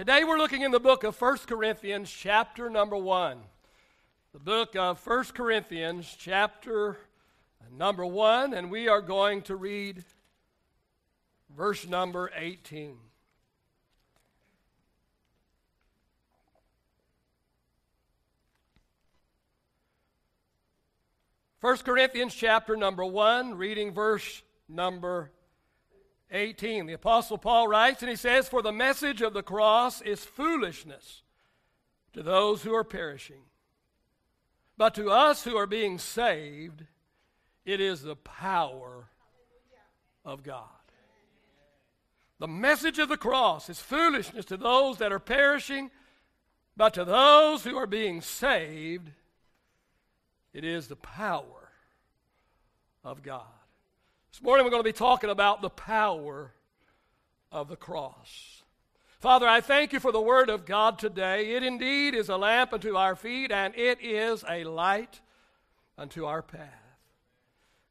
Today we're looking in the book of 1 Corinthians, chapter number 1. The book of 1 Corinthians, chapter number 1, and we are going to read verse number 18. First Corinthians chapter number 1, reading verse number 18. The Apostle Paul writes, and he says, For the message of the cross is foolishness to those who are perishing. But to us who are being saved, it is the power of God. The message of the cross is foolishness to those that are perishing, but to those who are being saved, it is the power of God. This morning we're going to be talking about the power of the cross. Father, I thank you for the word of God today. It indeed is a lamp unto our feet, and it is a light unto our path.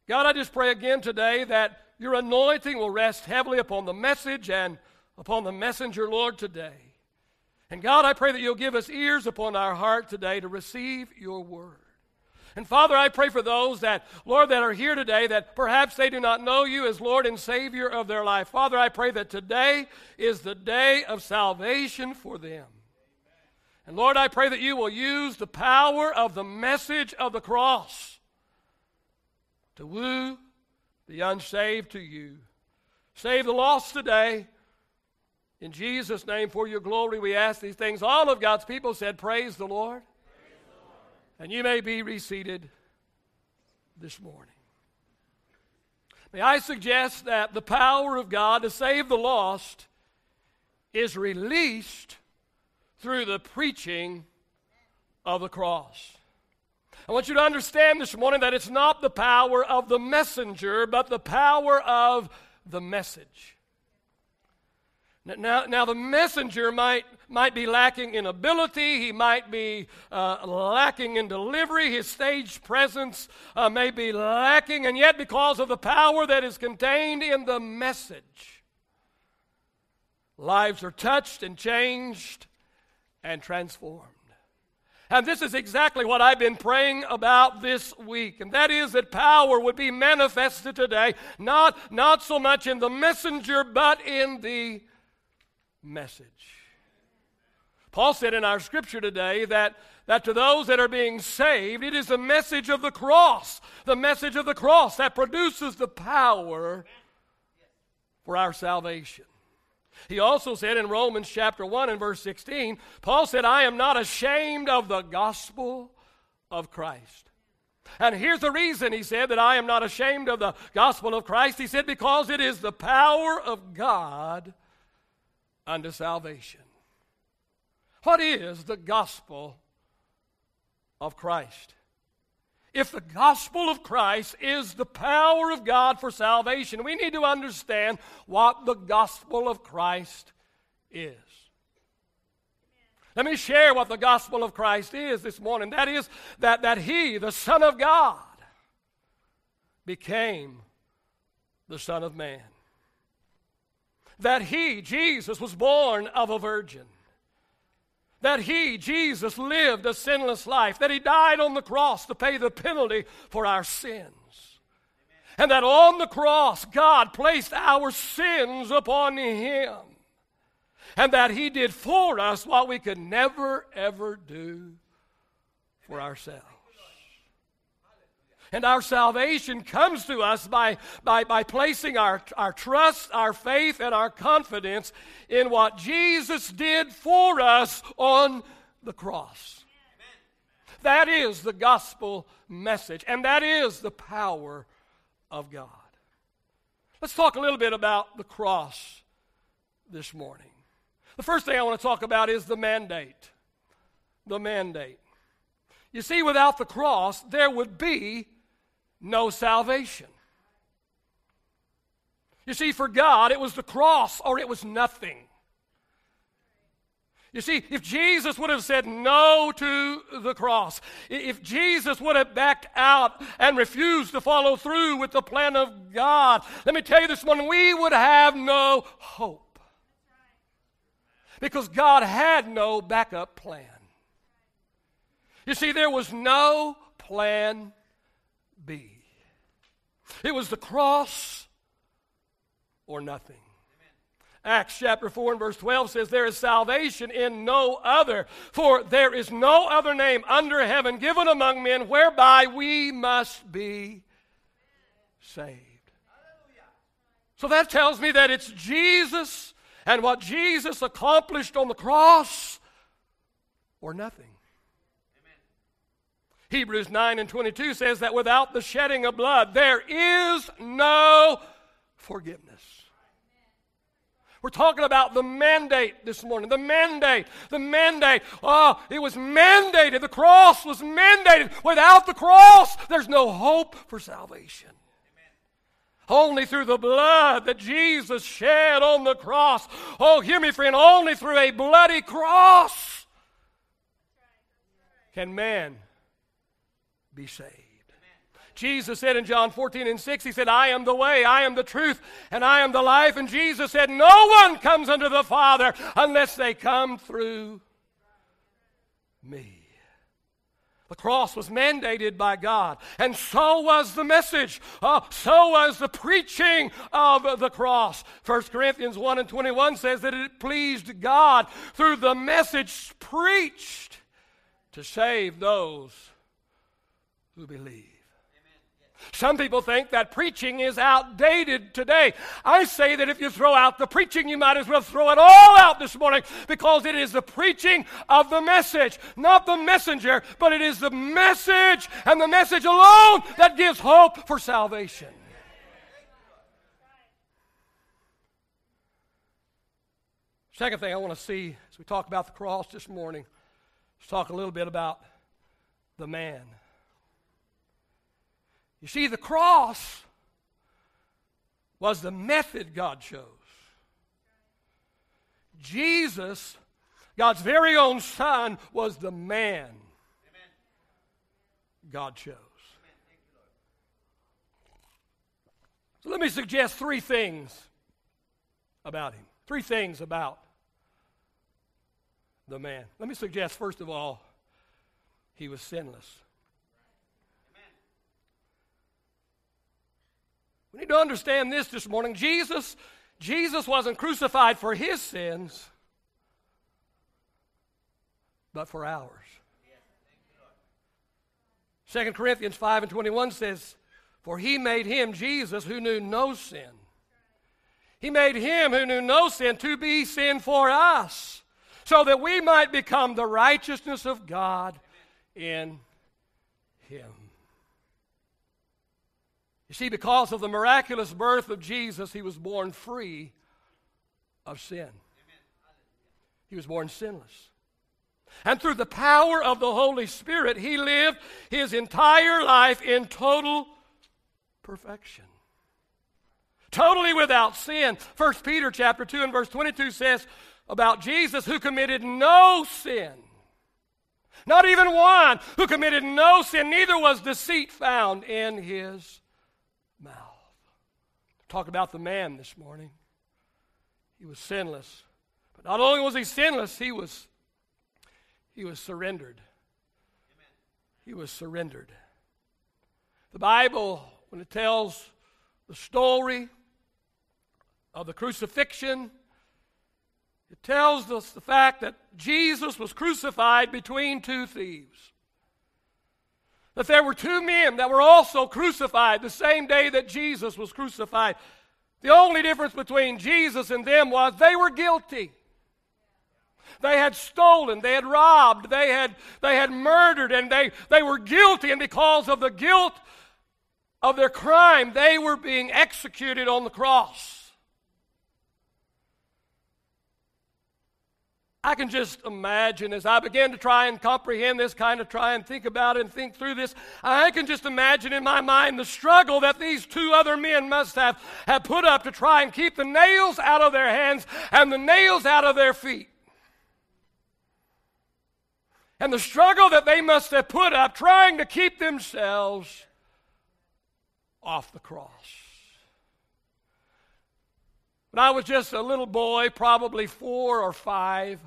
God, I just pray again today that your anointing will rest heavily upon the message and upon the messenger, Lord, today. And God, I pray that you'll give us ears upon our heart today to receive your word. And Father, I pray for those that, Lord, that are here today that perhaps they do not know you as Lord and Savior of their life. Father, I pray that today is the day of salvation for them. And Lord, I pray that you will use the power of the message of the cross to woo the unsaved to you. Save the lost today. In Jesus' name, for your glory, we ask these things. All of God's people said, Praise the Lord. And you may be reseated this morning. May I suggest that the power of God to save the lost is released through the preaching of the cross. I want you to understand this morning that it's not the power of the messenger, but the power of the message. Now, now the messenger might, might be lacking in ability, he might be uh, lacking in delivery, his stage presence uh, may be lacking, and yet because of the power that is contained in the message, lives are touched and changed and transformed. And this is exactly what I've been praying about this week. And that is that power would be manifested today, not, not so much in the messenger, but in the message. Paul said in our scripture today that, that to those that are being saved, it is the message of the cross, the message of the cross that produces the power for our salvation. He also said in Romans chapter 1 and verse 16, Paul said, I am not ashamed of the gospel of Christ. And here's the reason he said that I am not ashamed of the gospel of Christ. He said, because it is the power of God unto salvation. What is the gospel of Christ? If the gospel of Christ is the power of God for salvation, we need to understand what the gospel of Christ is. Let me share what the gospel of Christ is this morning. That is that, that He, the Son of God, became the Son of Man that he, Jesus, was born of a virgin. That he, Jesus, lived a sinless life. That he died on the cross to pay the penalty for our sins. And that on the cross, God placed our sins upon him. And that he did for us what we could never, ever do for ourselves. And our salvation comes to us by, by, by placing our, our trust, our faith, and our confidence in what Jesus did for us on the cross. That is the gospel message, and that is the power of God. Let's talk a little bit about the cross this morning. The first thing I want to talk about is the mandate. The mandate. You see, without the cross, there would be no salvation. You see, for God, it was the cross or it was nothing. You see, if Jesus would have said no to the cross, if Jesus would have backed out and refused to follow through with the plan of God, let me tell you this morning, we would have no hope. Because God had no backup plan. You see, there was no plan B. It was the cross or nothing. Acts chapter 4 and verse 12 says, There is salvation in no other, for there is no other name under heaven given among men whereby we must be saved. So that tells me that it's Jesus and what Jesus accomplished on the cross or nothing. Hebrews 9 and 22 says that without the shedding of blood, there is no forgiveness. We're talking about the mandate this morning. The mandate. The mandate. Oh, it was mandated. The cross was mandated. Without the cross, there's no hope for salvation. Only through the blood that Jesus shed on the cross. Oh, hear me, friend. Only through a bloody cross can man be saved. Jesus said in John 14 and 6, He said, I am the way, I am the truth, and I am the life. And Jesus said, No one comes unto the Father unless they come through me. The cross was mandated by God, and so was the message. Uh, so was the preaching of the cross. 1 Corinthians 1 and 21 says that it pleased God through the message preached to save those who believe. Some people think that preaching is outdated today. I say that if you throw out the preaching, you might as well throw it all out this morning because it is the preaching of the message, not the messenger, but it is the message and the message alone that gives hope for salvation. Second thing I want to see as we talk about the cross this morning, let's talk a little bit about the man. You see, the cross was the method God chose. Jesus, God's very own Son, was the man God chose. So let me suggest three things about him. Three things about the man. Let me suggest, first of all, he was sinless. Need to understand this this morning. Jesus, Jesus wasn't crucified for his sins, but for ours. 2 Corinthians 5 and 21 says, For he made him, Jesus, who knew no sin. He made him who knew no sin to be sin for us, so that we might become the righteousness of God in him. You see, because of the miraculous birth of Jesus, he was born free of sin. He was born sinless. And through the power of the Holy Spirit, he lived his entire life in total perfection. Totally without sin. 1 Peter chapter 2 and verse 22 says about Jesus who committed no sin. Not even one who committed no sin, neither was deceit found in his. Talk about the man this morning. He was sinless. But not only was he sinless, he was he was surrendered. He was surrendered. The Bible, when it tells the story of the crucifixion, it tells us the fact that Jesus was crucified between two thieves that there were two men that were also crucified the same day that Jesus was crucified. The only difference between Jesus and them was they were guilty. They had stolen, they had robbed, they had, they had murdered, and they, they were guilty. And because of the guilt of their crime, they were being executed on the cross. I can just imagine as I began to try and comprehend this, kind of try and think about it and think through this, I can just imagine in my mind the struggle that these two other men must have, have put up to try and keep the nails out of their hands and the nails out of their feet. And the struggle that they must have put up trying to keep themselves off the cross. When I was just a little boy, probably four or five,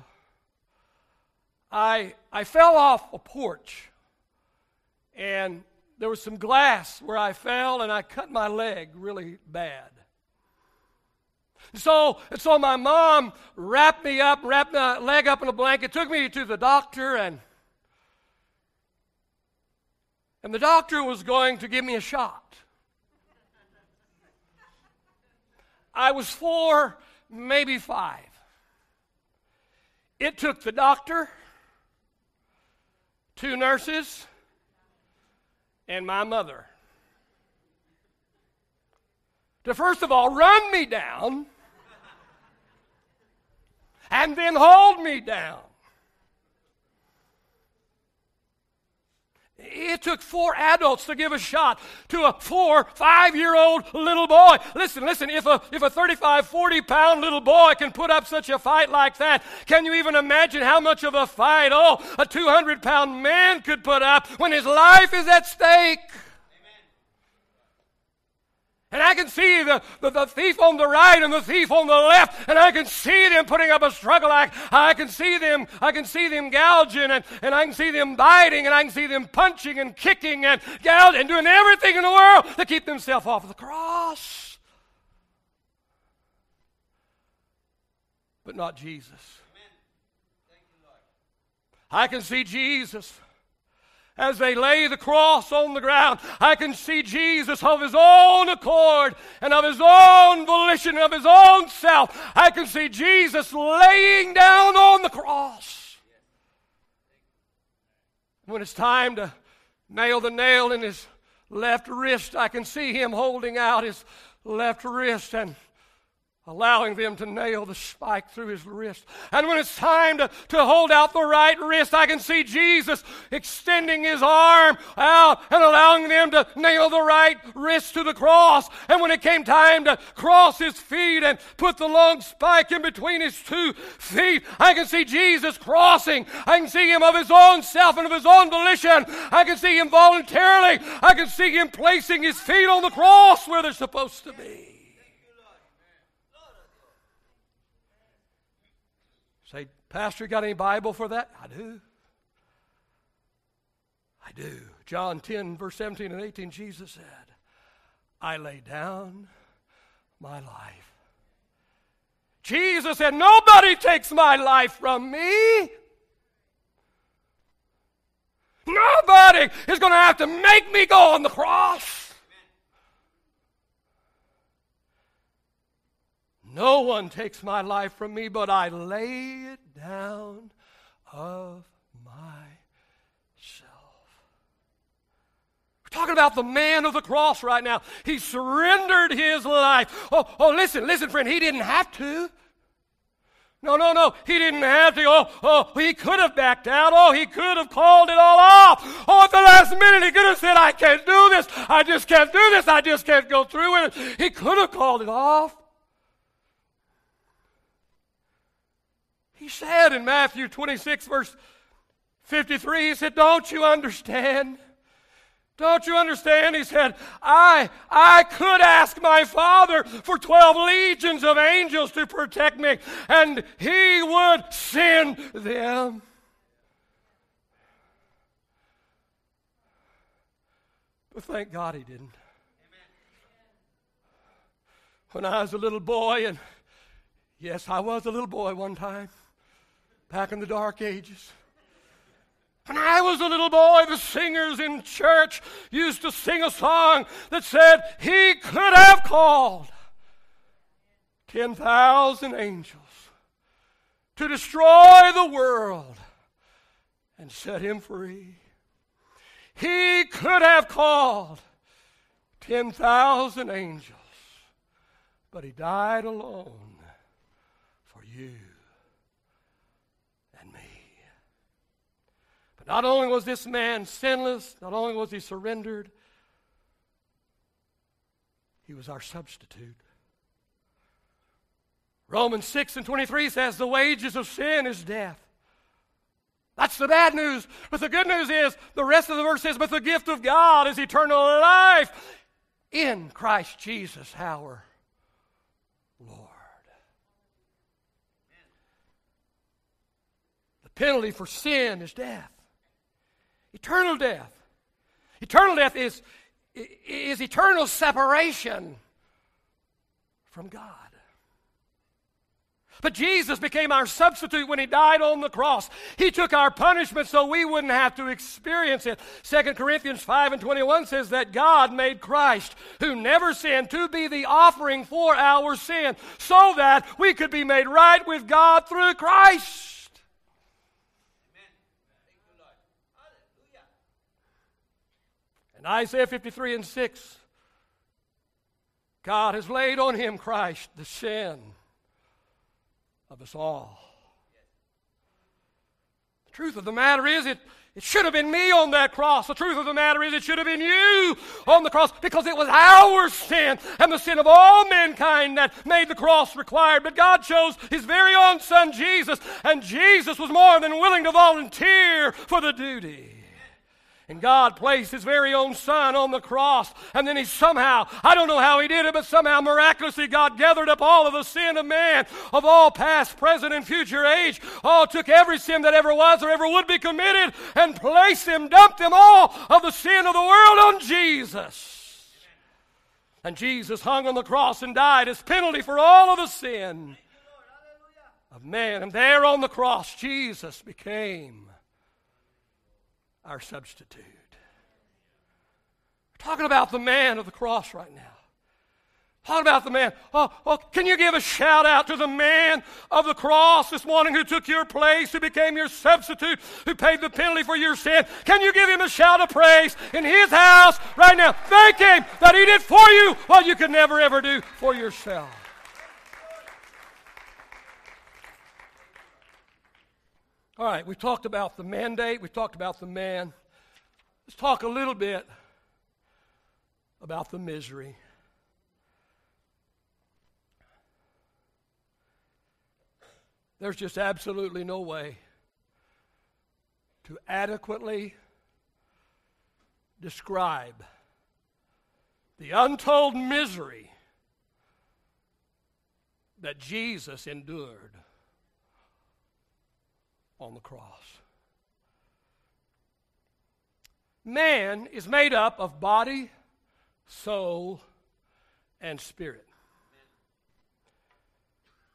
I, I fell off a porch and there was some glass where I fell and I cut my leg really bad. So, so my mom wrapped me up, wrapped my leg up in a blanket, took me to the doctor, and, and the doctor was going to give me a shot. I was four, maybe five. It took the doctor, two nurses, and my mother to first of all run me down and then hold me down. It took four adults to give a shot to a four, five year old little boy. Listen, listen, if a, if a 35, 40 pound little boy can put up such a fight like that, can you even imagine how much of a fight, oh, a 200 pound man could put up when his life is at stake? And I can see the, the, the, thief on the right and the thief on the left, and I can see them putting up a struggle act. I can see them, I can see them gouging, and, and I can see them biting, and I can see them punching and kicking and gouging and doing everything in the world to keep themselves off of the cross. But not Jesus. I can see Jesus as they lay the cross on the ground, I can see Jesus of his own accord and of his own volition, of his own self. I can see Jesus laying down on the cross. When it's time to nail the nail in his left wrist, I can see him holding out his left wrist and allowing them to nail the spike through his wrist. And when it's time to, to hold out the right wrist, I can see Jesus extending his arm out and allowing them to nail the right wrist to the cross. And when it came time to cross his feet and put the long spike in between his two feet, I can see Jesus crossing. I can see him of his own self and of his own volition. I can see him voluntarily. I can see him placing his feet on the cross where they're supposed to be. Say, Pastor, got any Bible for that? I do. I do. John 10, verse 17 and 18, Jesus said, I lay down my life. Jesus said, Nobody takes my life from me. Nobody is going to have to make me go on the cross. No one takes my life from me, but I lay it down of myself. We're talking about the man of the cross right now. He surrendered his life. Oh, oh, listen, listen, friend, he didn't have to. No, no, no. He didn't have to. Oh, oh, he could have backed out. Oh, he could have called it all off. Oh, at the last minute, he could have said, I can't do this. I just can't do this. I just can't go through with it. He could have called it off. He said in Matthew 26, verse 53, he said, Don't you understand? Don't you understand? He said, I, I could ask my Father for 12 legions of angels to protect me, and He would send them. But thank God He didn't. When I was a little boy, and yes, I was a little boy one time back in the dark ages. When I was a little boy, the singers in church used to sing a song that said, He could have called 10,000 angels to destroy the world and set him free. He could have called 10,000 angels, but he died alone for you. But not only was this man sinless, not only was he surrendered, he was our substitute. Romans 6 and 23 says, The wages of sin is death. That's the bad news. But the good news is, the rest of the verse says, But the gift of God is eternal life in Christ Jesus, our Lord. The penalty for sin is death eternal death. Eternal death is, is eternal separation from God. But Jesus became our substitute when he died on the cross. He took our punishment so we wouldn't have to experience it. 2 Corinthians 5 and 21 says that God made Christ, who never sinned, to be the offering for our sin, so that we could be made right with God through Christ. In Isaiah 53 and 6, God has laid on him, Christ, the sin of us all. The truth of the matter is, it, it should have been me on that cross. The truth of the matter is, it should have been you on the cross because it was our sin and the sin of all mankind that made the cross required. But God chose His very own Son, Jesus, and Jesus was more than willing to volunteer for the duty. And God placed His very own Son on the cross. And then He somehow, I don't know how He did it, but somehow miraculously God gathered up all of the sin of man, of all past, present, and future age. All took every sin that ever was or ever would be committed and placed them, dumped them all of the sin of the world on Jesus. And Jesus hung on the cross and died as penalty for all of the sin of man. And there on the cross, Jesus became our substitute. We're talking about the man of the cross right now. Talking about the man. Oh, oh, can you give a shout out to the man of the cross this morning who took your place, who became your substitute, who paid the penalty for your sin? Can you give him a shout of praise in his house right now? Thank him that he did for you what you could never ever do for yourself. All right, we talked about the mandate, we talked about the man. Let's talk a little bit about the misery. There's just absolutely no way to adequately describe the untold misery that Jesus endured on the cross. Man is made up of body, soul, and spirit.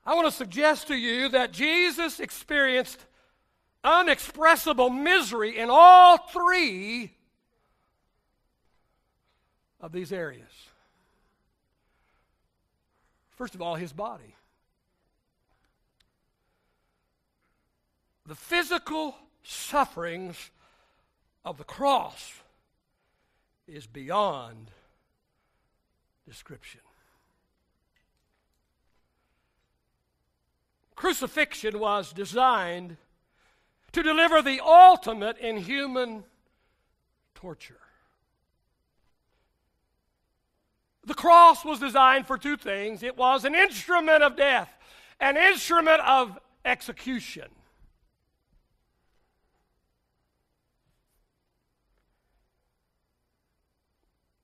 I want to suggest to you that Jesus experienced unexpressible misery in all three of these areas. First of all, his body. The physical sufferings of the cross is beyond description. Crucifixion was designed to deliver the ultimate in human torture. The cross was designed for two things it was an instrument of death, an instrument of execution.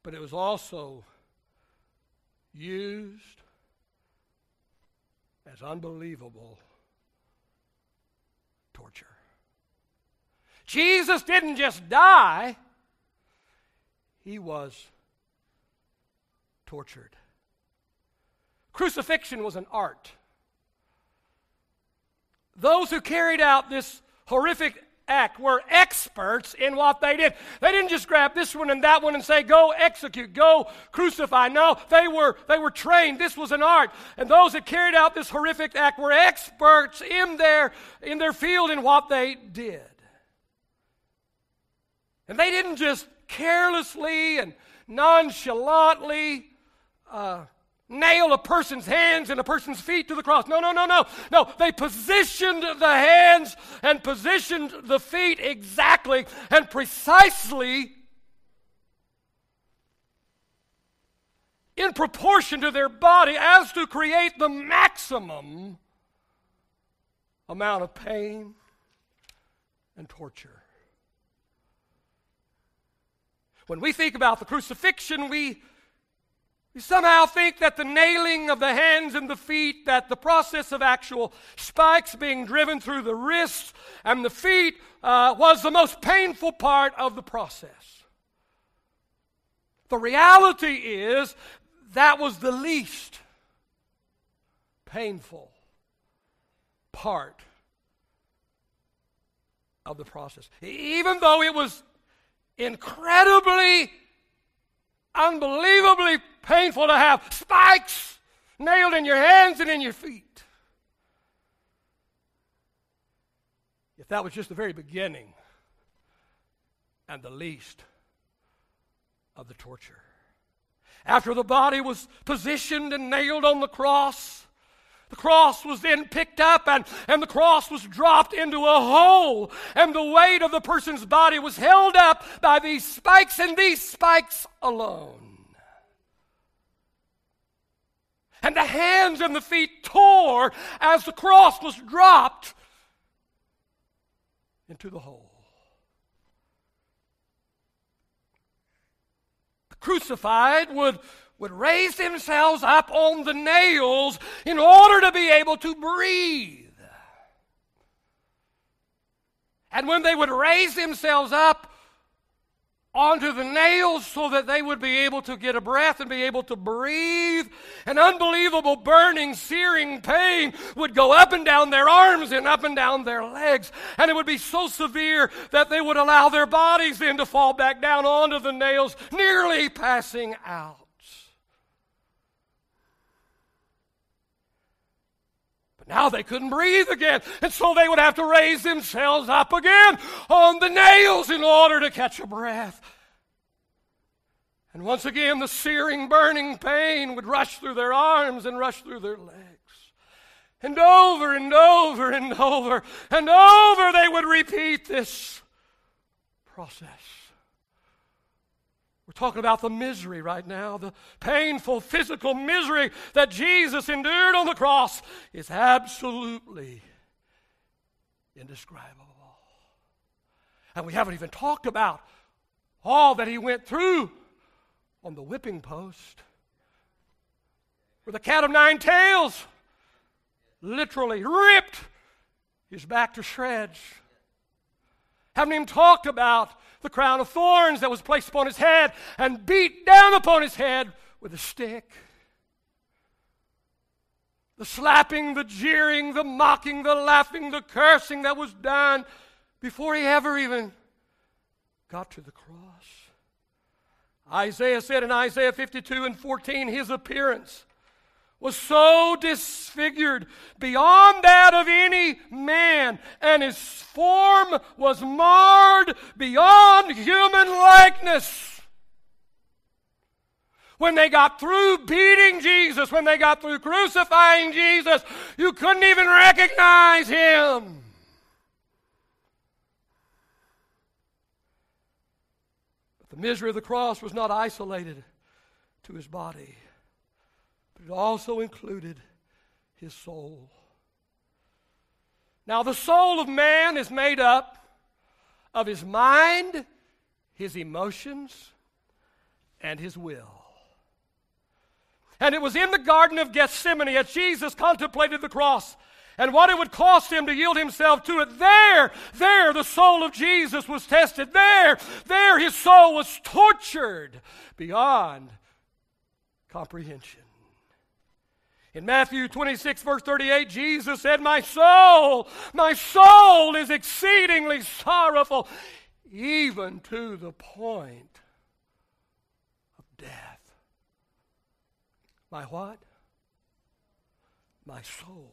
But it was also used as unbelievable torture. Jesus didn't just die, he was tortured. Crucifixion was an art. Those who carried out this horrific act, were experts in what they did. They didn't just grab this one and that one and say, go execute, go crucify. No, they were, they were trained. This was an art. And those that carried out this horrific act were experts in their, in their field in what they did. And they didn't just carelessly and nonchalantly uh, nail a person's hands and a person's feet to the cross. No, no, no, no. No, they positioned the hands and positioned the feet exactly and precisely in proportion to their body as to create the maximum amount of pain and torture. When we think about the crucifixion, we We somehow think that the nailing of the hands and the feet, that the process of actual spikes being driven through the wrists and the feet uh, was the most painful part of the process. The reality is that was the least painful part of the process. Even though it was incredibly, unbelievably painful to have spikes nailed in your hands and in your feet. If that was just the very beginning and the least of the torture. After the body was positioned and nailed on the cross, the cross was then picked up and, and the cross was dropped into a hole, and the weight of the person's body was held up by these spikes and these spikes alone. And the hands and the feet tore as the cross was dropped into the hole. The crucified would, would raise themselves up on the nails in order to be able to breathe. And when they would raise themselves up, onto the nails so that they would be able to get a breath and be able to breathe. An unbelievable burning, searing pain would go up and down their arms and up and down their legs. And it would be so severe that they would allow their bodies then to fall back down onto the nails, nearly passing out. But now they couldn't breathe again, and so they would have to raise themselves up again on the nails in order to catch a breath. And once again, the searing, burning pain would rush through their arms and rush through their legs. And over and over and over and over they would repeat this process. Talking about the misery right now. The painful physical misery that Jesus endured on the cross is absolutely indescribable. And we haven't even talked about all that he went through on the whipping post, where the cat of nine tails literally ripped his back to shreds. Haven't even talked about the crown of thorns that was placed upon his head and beat down upon his head with a stick. The slapping, the jeering, the mocking, the laughing, the cursing that was done before he ever even got to the cross. Isaiah said in Isaiah 52 and 14, his appearance was so disfigured beyond that of any man, and his form was marred beyond human likeness. When they got through beating Jesus, when they got through crucifying Jesus, you couldn't even recognize him. But the misery of the cross was not isolated to his body it also included his soul. Now, the soul of man is made up of his mind, his emotions, and his will. And it was in the Garden of Gethsemane as Jesus contemplated the cross and what it would cost him to yield himself to it. There, there, the soul of Jesus was tested. There, there, his soul was tortured beyond comprehension. In Matthew 26, verse 38, Jesus said, My soul, my soul is exceedingly sorrowful, even to the point of death. My what? My soul.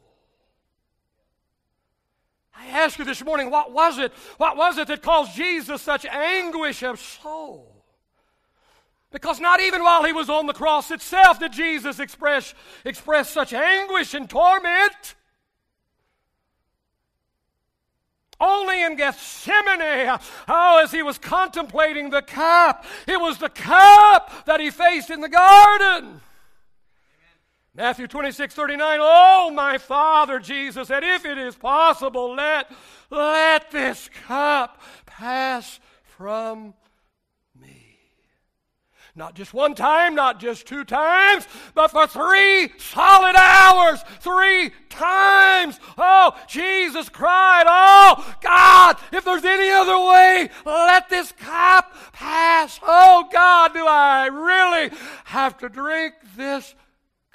I ask you this morning, what was it? What was it that caused Jesus such anguish of soul? Because not even while he was on the cross itself did Jesus express, express such anguish and torment. Only in Gethsemane, oh, as he was contemplating the cup, it was the cup that he faced in the garden. Matthew 26, 39, oh, my Father, Jesus said, if it is possible, let, let this cup pass from Not just one time, not just two times, but for three solid hours, three times. Oh, Jesus cried, Oh, God, if there's any other way, let this cup pass. Oh, God, do I really have to drink this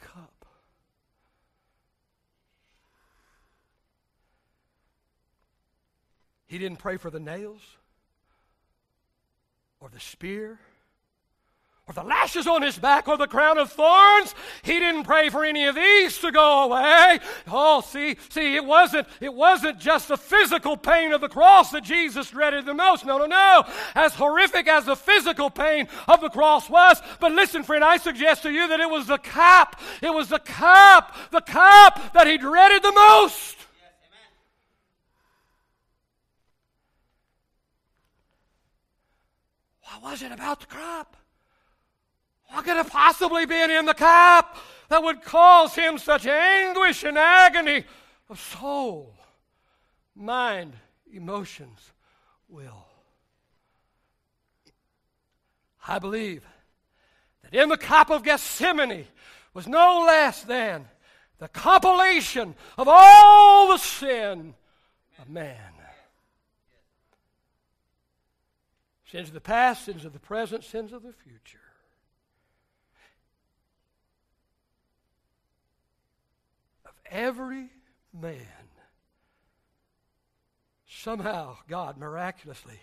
cup? He didn't pray for the nails or the spear or the lashes on his back, or the crown of thorns. He didn't pray for any of these to go away. Oh, see, see, it wasn't, it wasn't just the physical pain of the cross that Jesus dreaded the most. No, no, no. As horrific as the physical pain of the cross was, but listen, friend, I suggest to you that it was the cup, it was the cup, the cup that he dreaded the most. Was it about the cup? What could have possibly been in the cup that would cause him such anguish and agony of soul, mind, emotions, will? I believe that in the cup of Gethsemane was no less than the compilation of all the sin of man. Sins of the past, sins of the present, sins of the future. Every man. Somehow, God miraculously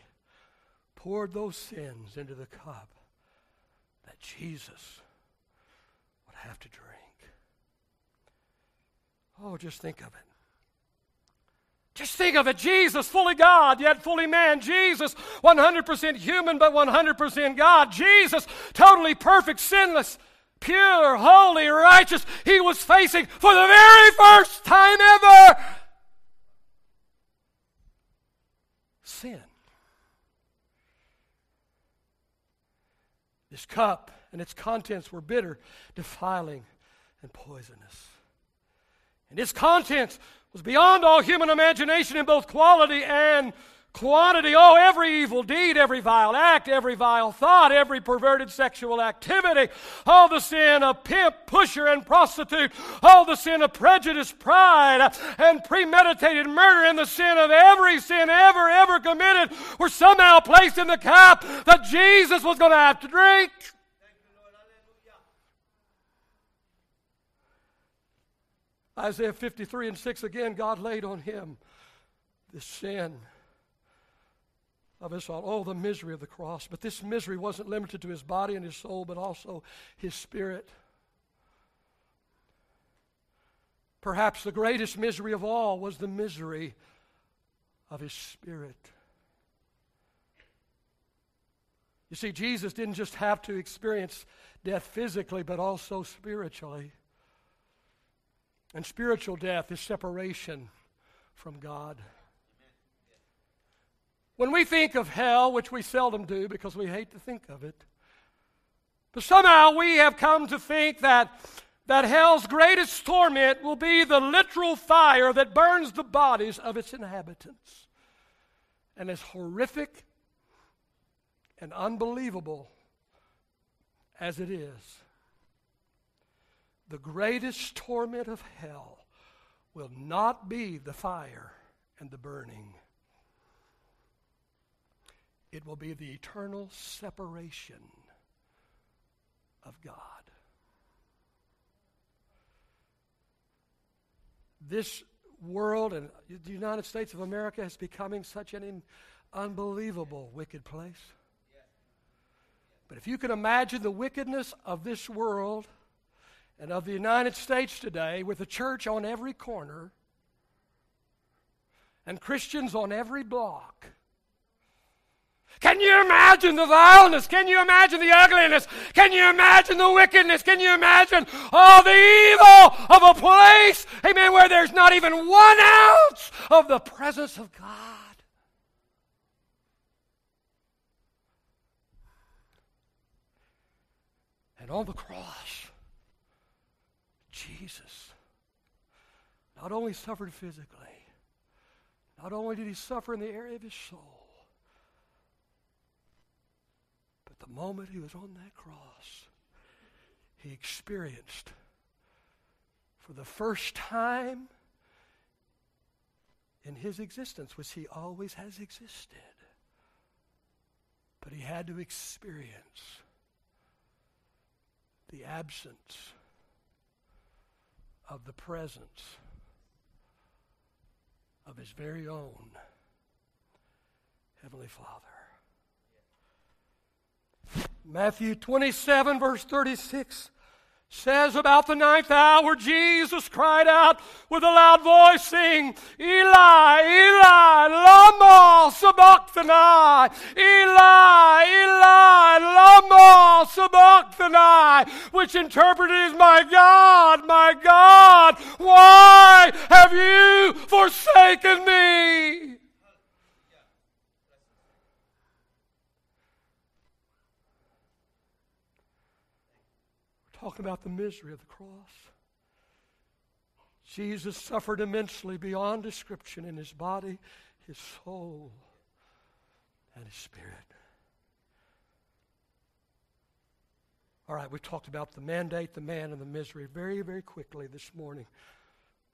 poured those sins into the cup that Jesus would have to drink. Oh, just think of it. Just think of it. Jesus, fully God, yet fully man. Jesus, 100% human, but 100% God. Jesus, totally perfect, sinless pure, holy, righteous, he was facing for the very first time ever sin. This cup and its contents were bitter, defiling, and poisonous. And its contents was beyond all human imagination in both quality and quantity. Oh, every evil deed, every vile act, every vile thought, every perverted sexual activity. All the sin of pimp, pusher, and prostitute. All the sin of prejudice, pride, and premeditated murder, and the sin of every sin ever, ever committed were somehow placed in the cup that Jesus was going to have to drink. Isaiah 53 and 6 again, God laid on him the sin of us all. Oh, the misery of the cross. But this misery wasn't limited to his body and his soul, but also his spirit. Perhaps the greatest misery of all was the misery of his spirit. You see, Jesus didn't just have to experience death physically, but also spiritually. And spiritual death is separation from God. When we think of hell, which we seldom do because we hate to think of it, but somehow we have come to think that, that hell's greatest torment will be the literal fire that burns the bodies of its inhabitants. And as horrific and unbelievable as it is, the greatest torment of hell will not be the fire and the burning it will be the eternal separation of God. This world and the United States of America is becoming such an unbelievable wicked place. But if you can imagine the wickedness of this world and of the United States today, with a church on every corner and Christians on every block, can you imagine the vileness? Can you imagine the ugliness? Can you imagine the wickedness? Can you imagine all the evil of a place, amen, where there's not even one ounce of the presence of God? And on the cross, Jesus not only suffered physically, not only did he suffer in the area of his soul, But the moment he was on that cross, he experienced for the first time in his existence, which he always has existed. But he had to experience the absence of the presence of his very own Heavenly Father. Matthew 27, verse 36 says about the ninth hour, Jesus cried out with a loud voice, saying, Eli, Eli, lama sabachthani. Eli, Eli, lama sabachthani. Which interpreted is, My God, my God, why have you forsaken me? Talking about the misery of the cross. Jesus suffered immensely beyond description in his body, his soul, and his spirit. All right, we talked about the mandate, the man, and the misery very, very quickly this morning.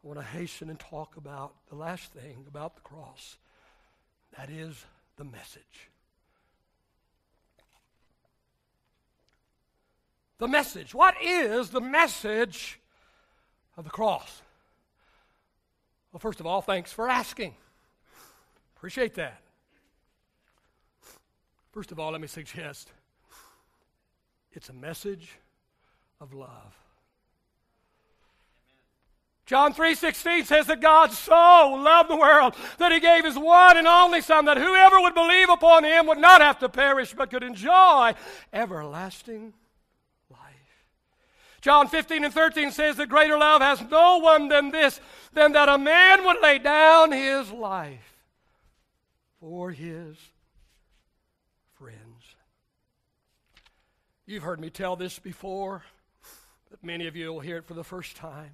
I want to hasten and talk about the last thing about the cross. That is the message. The message. What is the message of the cross? Well, first of all, thanks for asking. Appreciate that. First of all, let me suggest it's a message of love. John 3:16 says that God so loved the world that he gave his one and only son that whoever would believe upon him would not have to perish but could enjoy everlasting John 15 and 13 says that greater love has no one than this, than that a man would lay down his life for his friends. You've heard me tell this before, but many of you will hear it for the first time.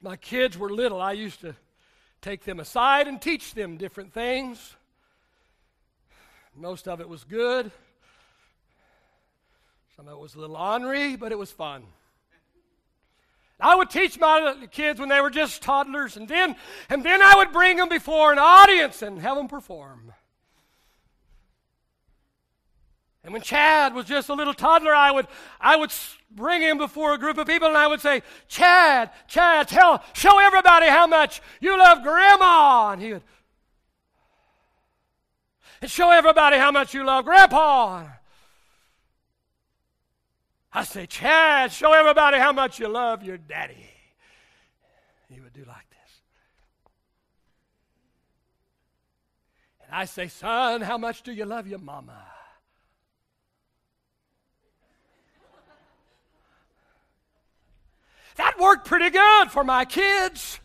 My kids were little. I used to take them aside and teach them different things. Most of it was good. Some of it was a little ornery, but it was fun. I would teach my kids when they were just toddlers, and then, and then I would bring them before an audience and have them perform. And when Chad was just a little toddler, I would, I would bring him before a group of people and I would say, Chad, Chad, tell, show everybody how much you love Grandma. And he would, and show everybody how much you love Grandpa. I say, Chad, show everybody how much you love your daddy. He would do like this. And I say, son, how much do you love your mama? That worked pretty good for my kids.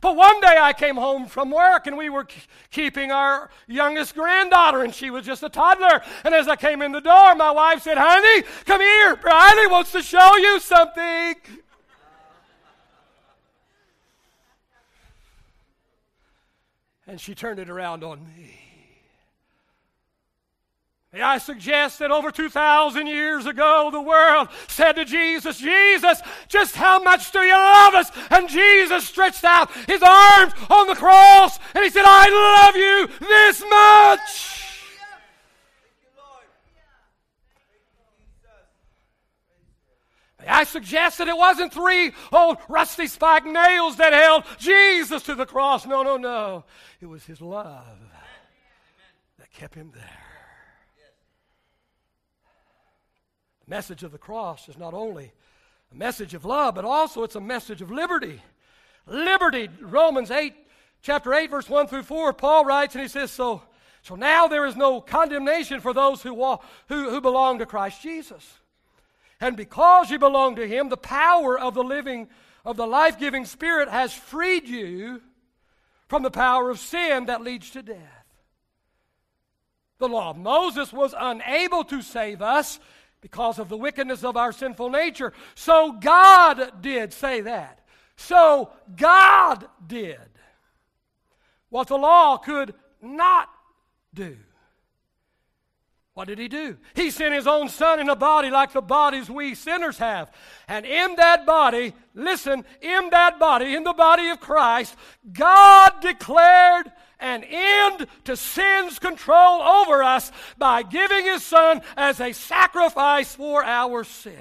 But one day I came home from work and we were keeping our youngest granddaughter, and she was just a toddler. And as I came in the door, my wife said, Honey, come here. Briley wants to show you something. And she turned it around on me. May I suggest that over 2,000 years ago, the world said to Jesus, Jesus, just how much do you love us? And Jesus stretched out his arms on the cross and he said, I love you this much. I suggest that it wasn't three old rusty spike nails that held Jesus to the cross. No, no, no. It was his love that kept him there. Message of the cross is not only a message of love, but also it's a message of liberty. Liberty, Romans 8, chapter 8, verse 1 through 4, Paul writes and he says, So, so now there is no condemnation for those who, walk, who, who belong to Christ Jesus. And because you belong to him, the power of the living, of the life giving Spirit has freed you from the power of sin that leads to death. The law of Moses was unable to save us because of the wickedness of our sinful nature. So God did say that. So God did what the law could not do? What did he do? He sent his own son in a body like the bodies we sinners have. And in that body, listen, in that body, in the body of Christ, God declared an end to sin's control over us by giving his son as a sacrifice for our sins.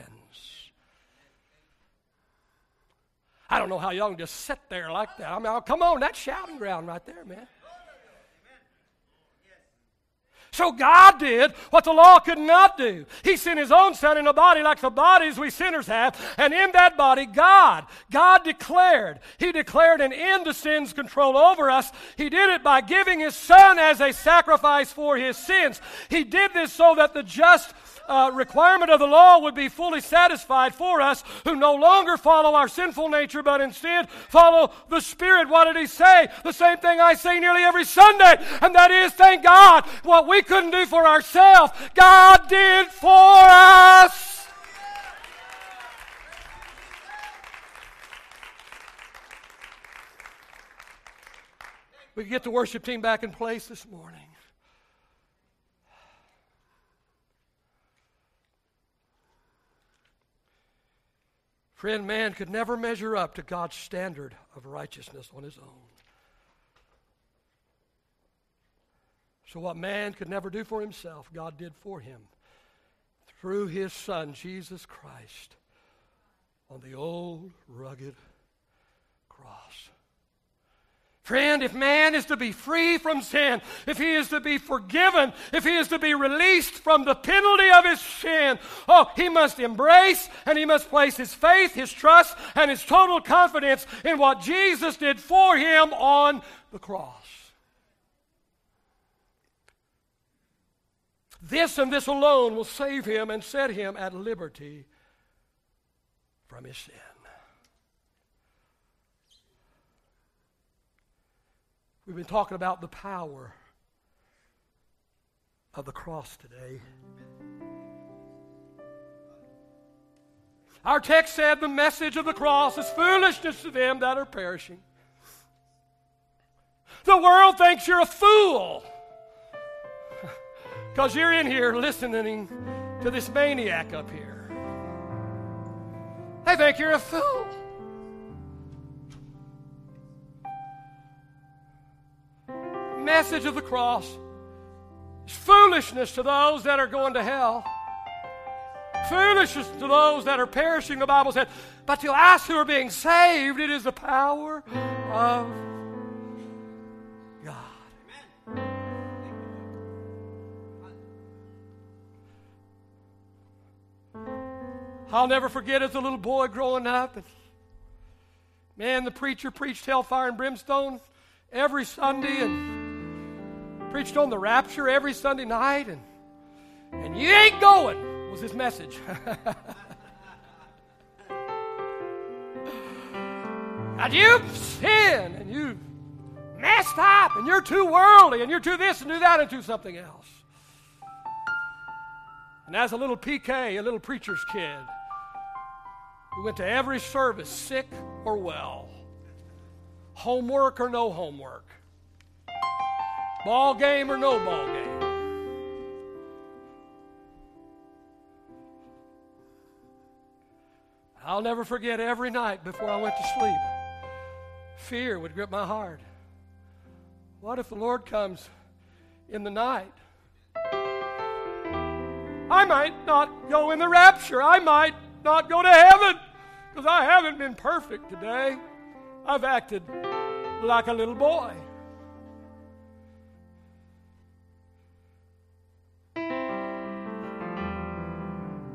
I don't know how y'all can just sit there like that. I mean, oh, come on, that's shouting ground right there, man. So God did what the law could not do. He sent His own Son in a body like the bodies we sinners have, and in that body, God, God declared, He declared an end to sin's control over us. He did it by giving His Son as a sacrifice for His sins. He did this so that the just uh, requirement of the law would be fully satisfied for us who no longer follow our sinful nature, but instead follow the Spirit. What did he say? The same thing I say nearly every Sunday, and that is, thank God, what we couldn't do for ourselves, God did for us. We get the worship team back in place this morning. Friend, man could never measure up to God's standard of righteousness on his own. So, what man could never do for himself, God did for him through his Son, Jesus Christ, on the old rugged. Friend, if man is to be free from sin, if he is to be forgiven, if he is to be released from the penalty of his sin, oh, he must embrace and he must place his faith, his trust, and his total confidence in what Jesus did for him on the cross. This and this alone will save him and set him at liberty from his sin. We've been talking about the power of the cross today. Our text said the message of the cross is foolishness to them that are perishing. The world thinks you're a fool because you're in here listening to this maniac up here. They think you're a fool. Message of the cross is foolishness to those that are going to hell. Foolishness to those that are perishing, the Bible said. But to us who are being saved, it is the power of God. Amen. I'll never forget as a little boy growing up. And man, the preacher preached hellfire and brimstone every Sunday and Preached on the rapture every Sunday night, and, and you ain't going, was his message. and you've sinned, and you've messed up, and you're too worldly, and you're too this and do that and do something else. And as a little PK, a little preacher's kid, we went to every service, sick or well, homework or no homework. Ball game or no ball game. I'll never forget every night before I went to sleep. Fear would grip my heart. What if the Lord comes in the night? I might not go in the rapture. I might not go to heaven because I haven't been perfect today. I've acted like a little boy.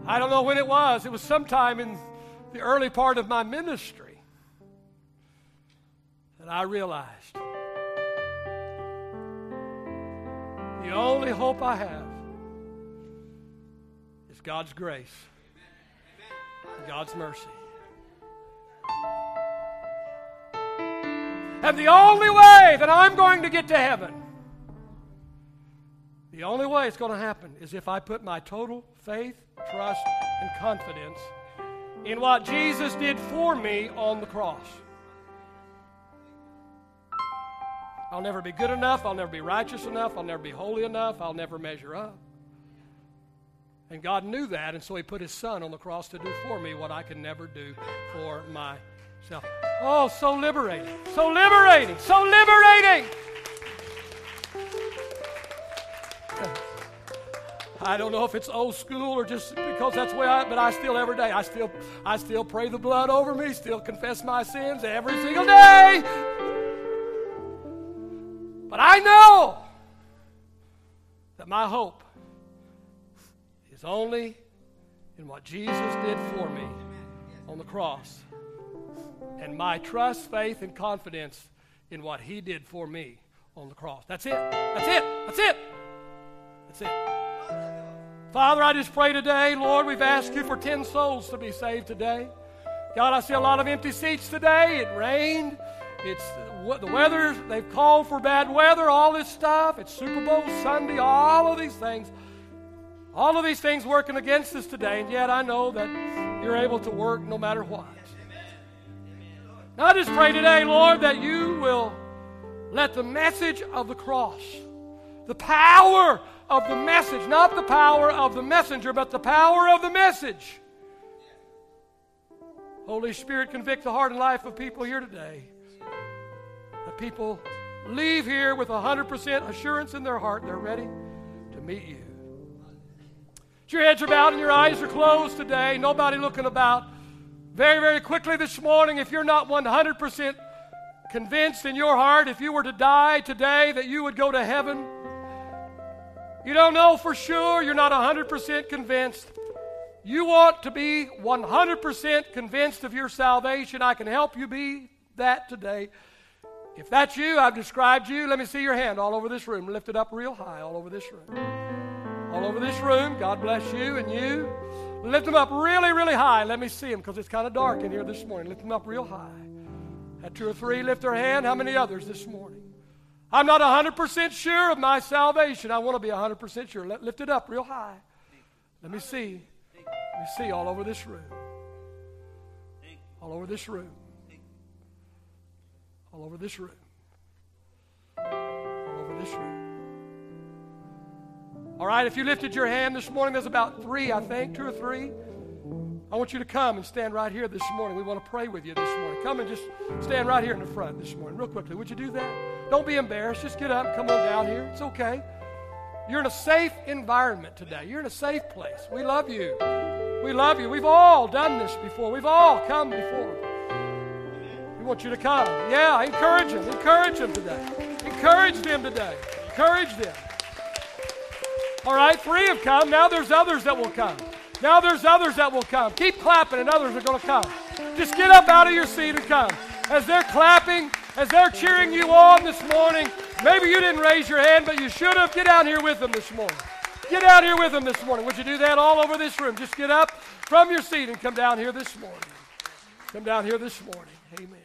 I don't know when it was. It was sometime in the early part of my ministry that I realized the only hope I have is God's grace and God's mercy. And the only way that I'm going to get to heaven, the only way it's going to happen is if I put my total faith trust, and confidence in what Jesus did for me on the cross. I'll never be good enough. I'll never be righteous enough. I'll never be holy enough. I'll never measure up. And God knew that, and so He put His Son on the cross to do for me what I could never do for myself. Oh, so liberating. So liberating. So liberating. I don't know if it's old school or just because that's way I, but I still every day, I still, I still pray the blood over me, still confess my sins every single day. But I know that my hope is only in what Jesus did for me on the cross. And my trust, faith, and confidence in what He did for me on the cross. That's it. That's it. That's it. That's it. Father, I just pray today, Lord, we've asked you for 10 souls to be saved today. God, I see a lot of empty seats today. It rained. It's the weather. They've called for bad weather, all this stuff. It's Super Bowl Sunday, all of these things. All of these things working against us today, and yet I know that you're able to work no matter what. Now I just pray today, Lord, that you will let the message of the cross, the power of the message, not the power of the messenger, but the power of the message. Holy Spirit, convict the heart and life of people here today. That people leave here with 100% assurance in their heart they're ready to meet you. Your heads are bowed and your eyes are closed today. Nobody looking about. Very, very quickly this morning, if you're not 100% convinced in your heart, if you were to die today, that you would go to heaven, you don't know for sure, you're not 100% convinced. You want to be 100% convinced of your salvation. I can help you be that today. If that's you, I've described you. Let me see your hand all over this room. Lift it up real high all over this room all over this room. God bless you and you. Lift them up really, really high. Let me see them because it's kind of dark in here this morning. Lift them up real high. Had two or three lift their hand. How many others this morning? I'm not 100% sure of my salvation. I want to be 100% sure. Let, lift it up real high. Let me see. Let me see all over this room. All over this room. All over this room. All over this room. All right, if you lifted your hand this morning, there's about three, I think, two or three. I want you to come and stand right here this morning. We want to pray with you this morning. Come and just stand right here in the front this morning, real quickly. Would you do that? Don't be embarrassed. Just get up come on down here. It's okay. You're in a safe environment today. You're in a safe place. We love you. We love you. We've all done this before. We've all come before. We want you to come. Yeah, encourage them. Encourage them today. Encourage them today. Encourage them. All right, three have come. Now there's others that will come. Now there's others that will come. Keep clapping, and others are going to come. Just get up out of your seat and come. As they're clapping, as they're cheering you on this morning, maybe you didn't raise your hand, but you should have. Get out here with them this morning. Get out here with them this morning. Would you do that all over this room? Just get up from your seat and come down here this morning. Come down here this morning. Amen.